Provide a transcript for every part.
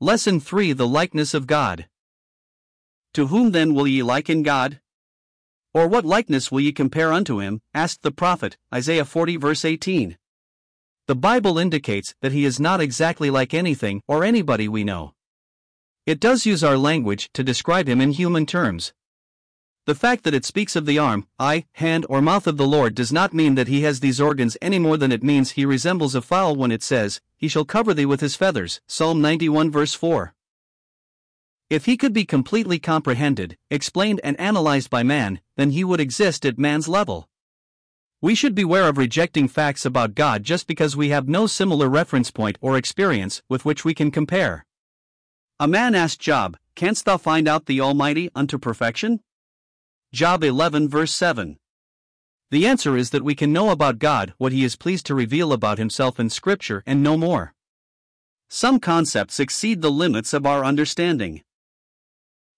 Lesson 3 The Likeness of God. To whom then will ye liken God? Or what likeness will ye compare unto him? asked the prophet, Isaiah 40 verse 18. The Bible indicates that he is not exactly like anything or anybody we know. It does use our language to describe him in human terms. The fact that it speaks of the arm, eye, hand, or mouth of the Lord does not mean that he has these organs any more than it means he resembles a fowl when it says, He shall cover thee with his feathers. Psalm 91 verse 4. If he could be completely comprehended, explained, and analyzed by man, then he would exist at man's level. We should beware of rejecting facts about God just because we have no similar reference point or experience with which we can compare. A man asked Job, Canst thou find out the Almighty unto perfection? Job 11 verse 7. The answer is that we can know about God what He is pleased to reveal about Himself in Scripture and no more. Some concepts exceed the limits of our understanding.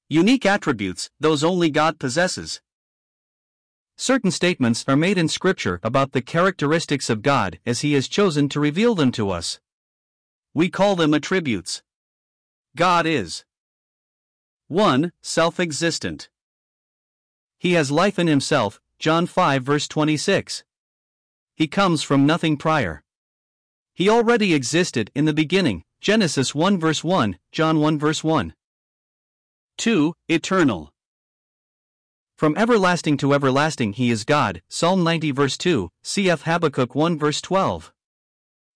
Unique attributes, those only God possesses. Certain statements are made in Scripture about the characteristics of God as He has chosen to reveal them to us. We call them attributes. God is 1. Self existent. He has life in himself, John 5 verse 26. He comes from nothing prior. He already existed in the beginning, Genesis 1 verse 1, John 1 verse 1. 2. Eternal. From everlasting to everlasting he is God, Psalm 90 verse 2, cf. Habakkuk 1 verse 12.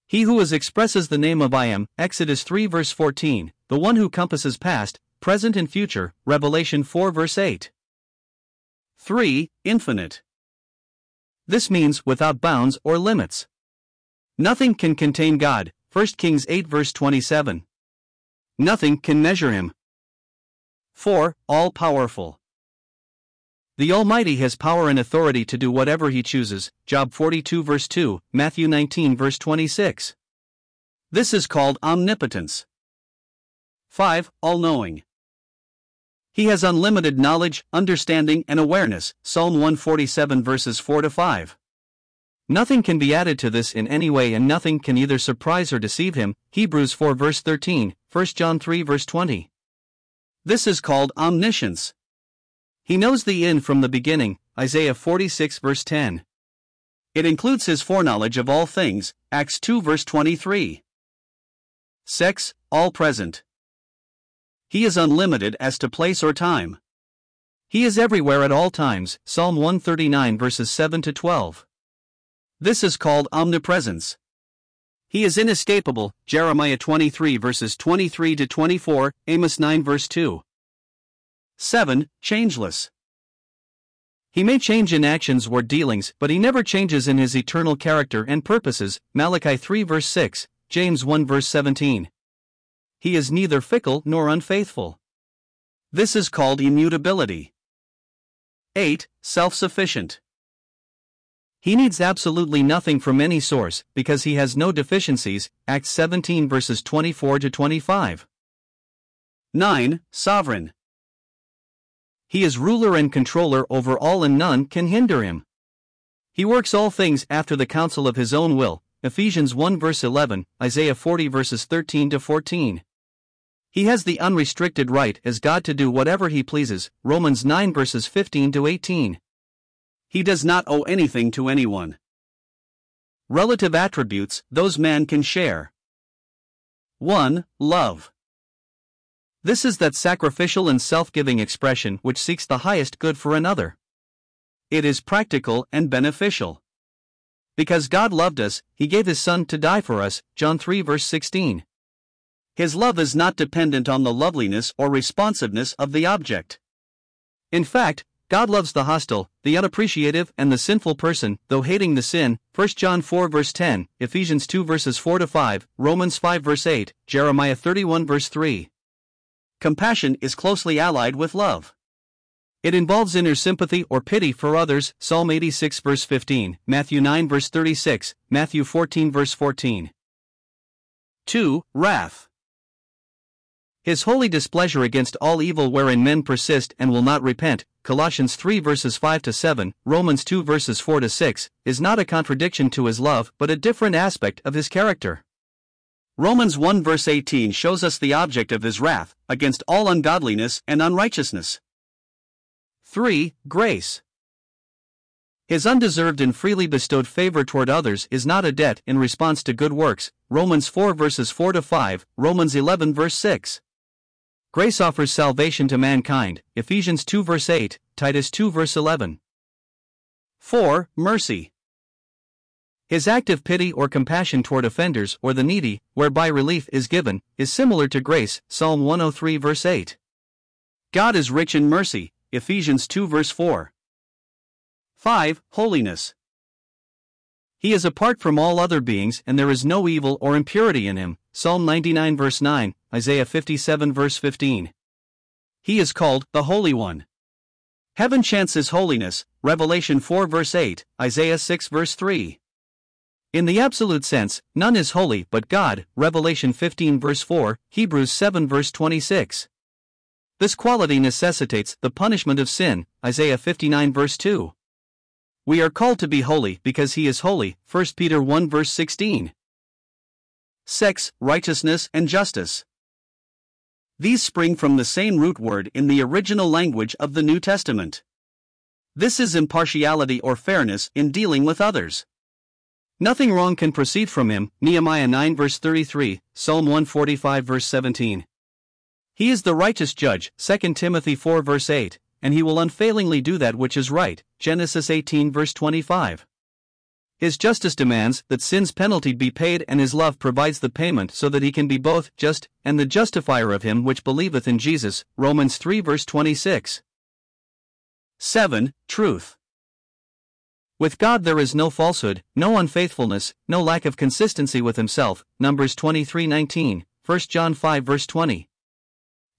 He who is expresses the name of I am, Exodus 3 verse 14, the one who compasses past, present and future, Revelation 4 verse 8. 3. Infinite. This means without bounds or limits. Nothing can contain God, 1 Kings 8 verse 27. Nothing can measure him. 4. All powerful. The Almighty has power and authority to do whatever He chooses. Job 42 verse 2, Matthew 19 verse 26. This is called omnipotence. 5. All knowing. He has unlimited knowledge, understanding, and awareness. Psalm 147 verses 4 to 5. Nothing can be added to this in any way, and nothing can either surprise or deceive him. Hebrews 4 verse 13, 1 John 3 verse 20. This is called omniscience. He knows the end from the beginning. Isaiah 46 verse 10. It includes his foreknowledge of all things. Acts 2 verse 23. 6. All present. He is unlimited as to place or time. He is everywhere at all times. Psalm 139 verses 7 to 12. This is called omnipresence. He is inescapable. Jeremiah 23 verses 23 to 24, Amos 9 verse 2. 7. Changeless. He may change in actions or dealings, but he never changes in his eternal character and purposes. Malachi 3 verse 6, James 1 verse 17 he is neither fickle nor unfaithful. This is called immutability. 8. Self sufficient. He needs absolutely nothing from any source because he has no deficiencies. Acts 17 verses 24 to 25. 9. Sovereign. He is ruler and controller over all, and none can hinder him. He works all things after the counsel of his own will. Ephesians 1 verse 11, Isaiah 40 verses 13 to 14. He has the unrestricted right as God to do whatever he pleases. Romans 9 verses 15 to 18. He does not owe anything to anyone. Relative attributes those man can share. 1. Love. This is that sacrificial and self giving expression which seeks the highest good for another. It is practical and beneficial. Because God loved us, He gave His Son to die for us. John 3 verse 16. His love is not dependent on the loveliness or responsiveness of the object. In fact, God loves the hostile, the unappreciative, and the sinful person, though hating the sin. 1 John 4 verse 10, Ephesians 2 verses 4 to 5, Romans 5 verse 8, Jeremiah 31 verse 3. Compassion is closely allied with love. It involves inner sympathy or pity for others. Psalm 86 verse 15, Matthew 9 verse 36, Matthew 14 verse 14. 2. Wrath. His holy displeasure against all evil wherein men persist and will not repent, Colossians 3 verses 5 to 7, Romans 2 verses 4 to 6, is not a contradiction to his love but a different aspect of his character. Romans 1 verse 18 shows us the object of his wrath, against all ungodliness and unrighteousness. 3. Grace. His undeserved and freely bestowed favor toward others is not a debt in response to good works. Romans 4 verses 4 to 5, Romans 11 verse 6. Grace offers salvation to mankind. Ephesians 2 verse 8, Titus 2 verse 11. 4. Mercy. His active pity or compassion toward offenders or the needy, whereby relief is given, is similar to grace. Psalm 103 verse 8. God is rich in mercy. Ephesians 2 verse 4. 5. Holiness. He is apart from all other beings, and there is no evil or impurity in him. Psalm 99 verse 9, Isaiah 57 verse 15. He is called the Holy One. Heaven chants his holiness, Revelation 4 verse 8, Isaiah 6 verse 3. In the absolute sense, none is holy but God, Revelation 15 verse 4, Hebrews 7 verse 26. This quality necessitates the punishment of sin, Isaiah 59 verse 2. We are called to be holy because he is holy, 1 Peter 1 verse 16. Sex, righteousness, and justice. These spring from the same root word in the original language of the New Testament. This is impartiality or fairness in dealing with others. Nothing wrong can proceed from him, Nehemiah 9 verse 33, Psalm 145 verse 17. He is the righteous judge, 2 Timothy 4 verse 8 and he will unfailingly do that which is right. Genesis 18 verse 25. His justice demands that sin's penalty be paid, and his love provides the payment so that he can be both just and the justifier of him which believeth in Jesus. Romans 3 verse 26. 7. Truth. With God there is no falsehood, no unfaithfulness, no lack of consistency with himself. Numbers 23:19, 1 John 5 verse 20.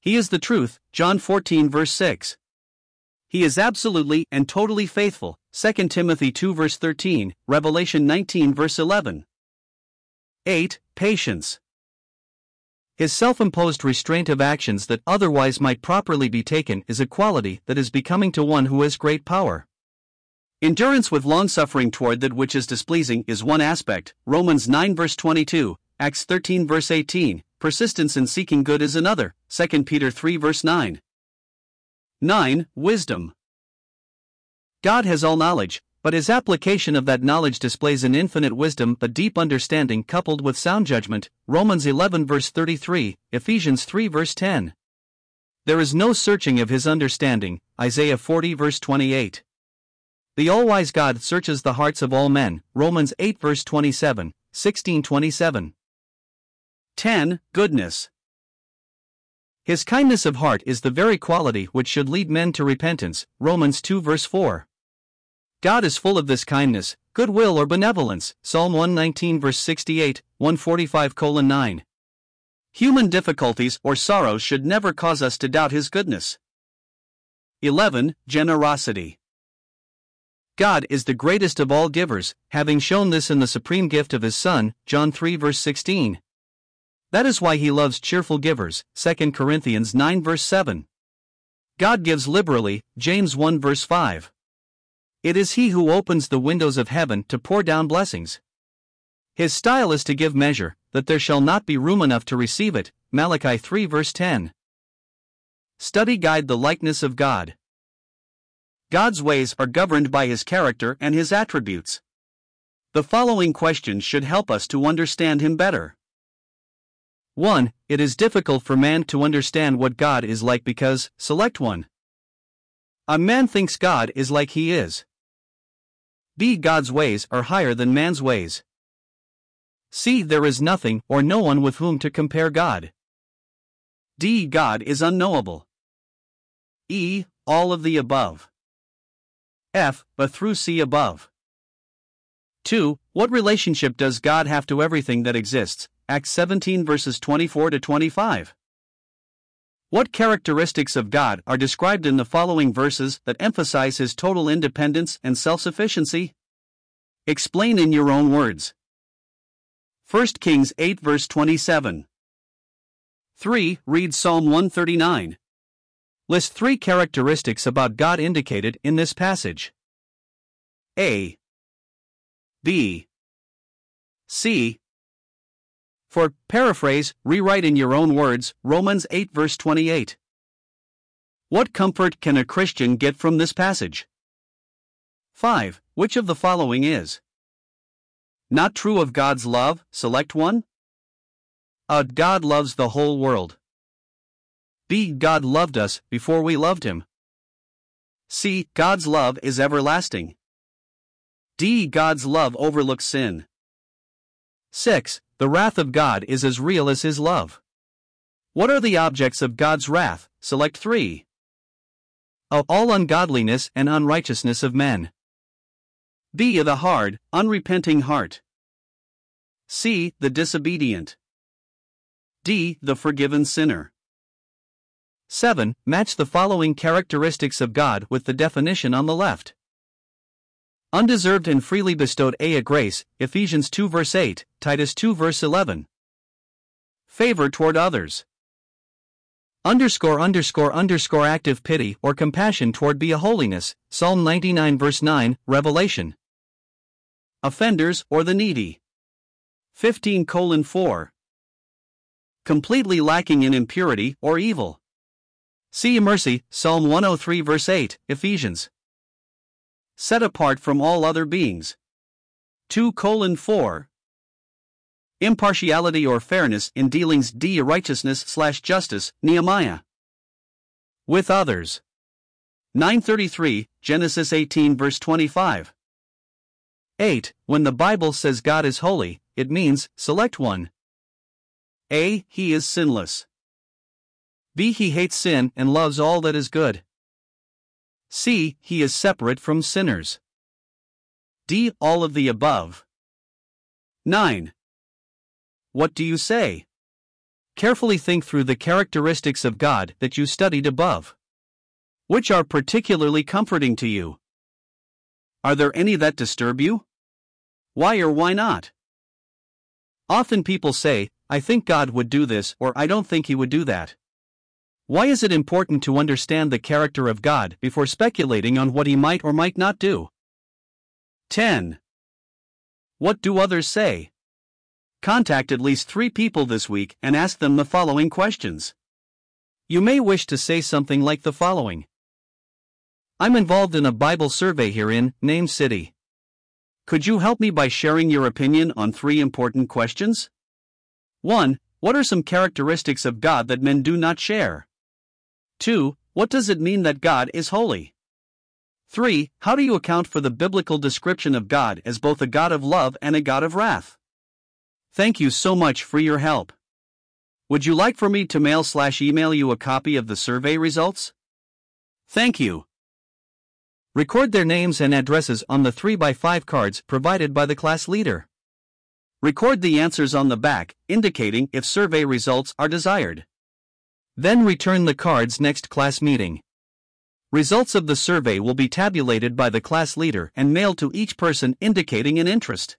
He is the truth. John 14 verse 6. He is absolutely and totally faithful. 2 Timothy 2 verse 13, Revelation 19 verse 11. 8. Patience. His self imposed restraint of actions that otherwise might properly be taken is a quality that is becoming to one who has great power. Endurance with long suffering toward that which is displeasing is one aspect, Romans 9 verse 22, Acts 13 verse 18, persistence in seeking good is another, 2 Peter 3 verse 9. 9. Wisdom. God has all knowledge, but his application of that knowledge displays an infinite wisdom a deep understanding coupled with sound judgment. Romans 11 verse 33, Ephesians 3 verse 10. There is no searching of his understanding. Isaiah 40 verse 28. The all-wise God searches the hearts of all men. Romans 8 verse 27, 1627. 10. Goodness. His kindness of heart is the very quality which should lead men to repentance. Romans 2 verse 4. God is full of this kindness, goodwill or benevolence. Psalm 119 verse 68, 145 9. Human difficulties or sorrows should never cause us to doubt his goodness. 11. Generosity. God is the greatest of all givers, having shown this in the supreme gift of his Son, John 3 verse 16. That is why he loves cheerful givers. 2 Corinthians 9 verse 7. God gives liberally. James 1 verse 5. It is he who opens the windows of heaven to pour down blessings. His style is to give measure, that there shall not be room enough to receive it. Malachi 3 verse 10. Study Guide The Likeness of God. God's ways are governed by his character and his attributes. The following questions should help us to understand him better. 1. It is difficult for man to understand what God is like because, select 1. A man thinks God is like he is. B. God's ways are higher than man's ways. C. There is nothing or no one with whom to compare God. D. God is unknowable. E. All of the above. F. But through C above. 2. What relationship does God have to everything that exists, Acts 17 verses 24 to 25. What characteristics of God are described in the following verses that emphasize his total independence and self sufficiency? Explain in your own words. 1 Kings 8 verse 27. 3. Read Psalm 139. List three characteristics about God indicated in this passage. A. B. C. For paraphrase, rewrite in your own words Romans 8 verse 28. What comfort can a Christian get from this passage? 5. Which of the following is not true of God's love? Select one. A. God loves the whole world. B. God loved us before we loved him. C. God's love is everlasting. D. God's love overlooks sin. 6. The wrath of God is as real as his love. What are the objects of God's wrath? Select 3. A. All ungodliness and unrighteousness of men. B. The hard, unrepenting heart. C. The disobedient. D. The forgiven sinner. 7. Match the following characteristics of God with the definition on the left. Undeserved and freely bestowed A. Grace, Ephesians 2 verse 8, Titus 2 verse 11. Favor toward others. Underscore underscore underscore active pity or compassion toward be a holiness, Psalm 99 verse 9, Revelation. Offenders or the needy. 15 colon 4. Completely lacking in impurity or evil. See mercy, Psalm 103 verse 8, Ephesians. Set apart from all other beings. 2 colon 4. Impartiality or fairness in dealings d righteousness slash justice, Nehemiah. With others. 933, Genesis 18 verse 25. 8. When the Bible says God is holy, it means select one. A. He is sinless. B. He hates sin and loves all that is good. C. He is separate from sinners. D. All of the above. 9. What do you say? Carefully think through the characteristics of God that you studied above. Which are particularly comforting to you? Are there any that disturb you? Why or why not? Often people say, I think God would do this or I don't think he would do that. Why is it important to understand the character of God before speculating on what he might or might not do? 10. What do others say? Contact at least three people this week and ask them the following questions. You may wish to say something like the following I'm involved in a Bible survey here in name city. Could you help me by sharing your opinion on three important questions? 1. What are some characteristics of God that men do not share? 2. What does it mean that God is holy? 3. How do you account for the biblical description of God as both a God of love and a God of wrath? Thank you so much for your help. Would you like for me to mail slash email you a copy of the survey results? Thank you. Record their names and addresses on the 3x5 cards provided by the class leader. Record the answers on the back, indicating if survey results are desired. Then return the cards next class meeting. Results of the survey will be tabulated by the class leader and mailed to each person indicating an interest.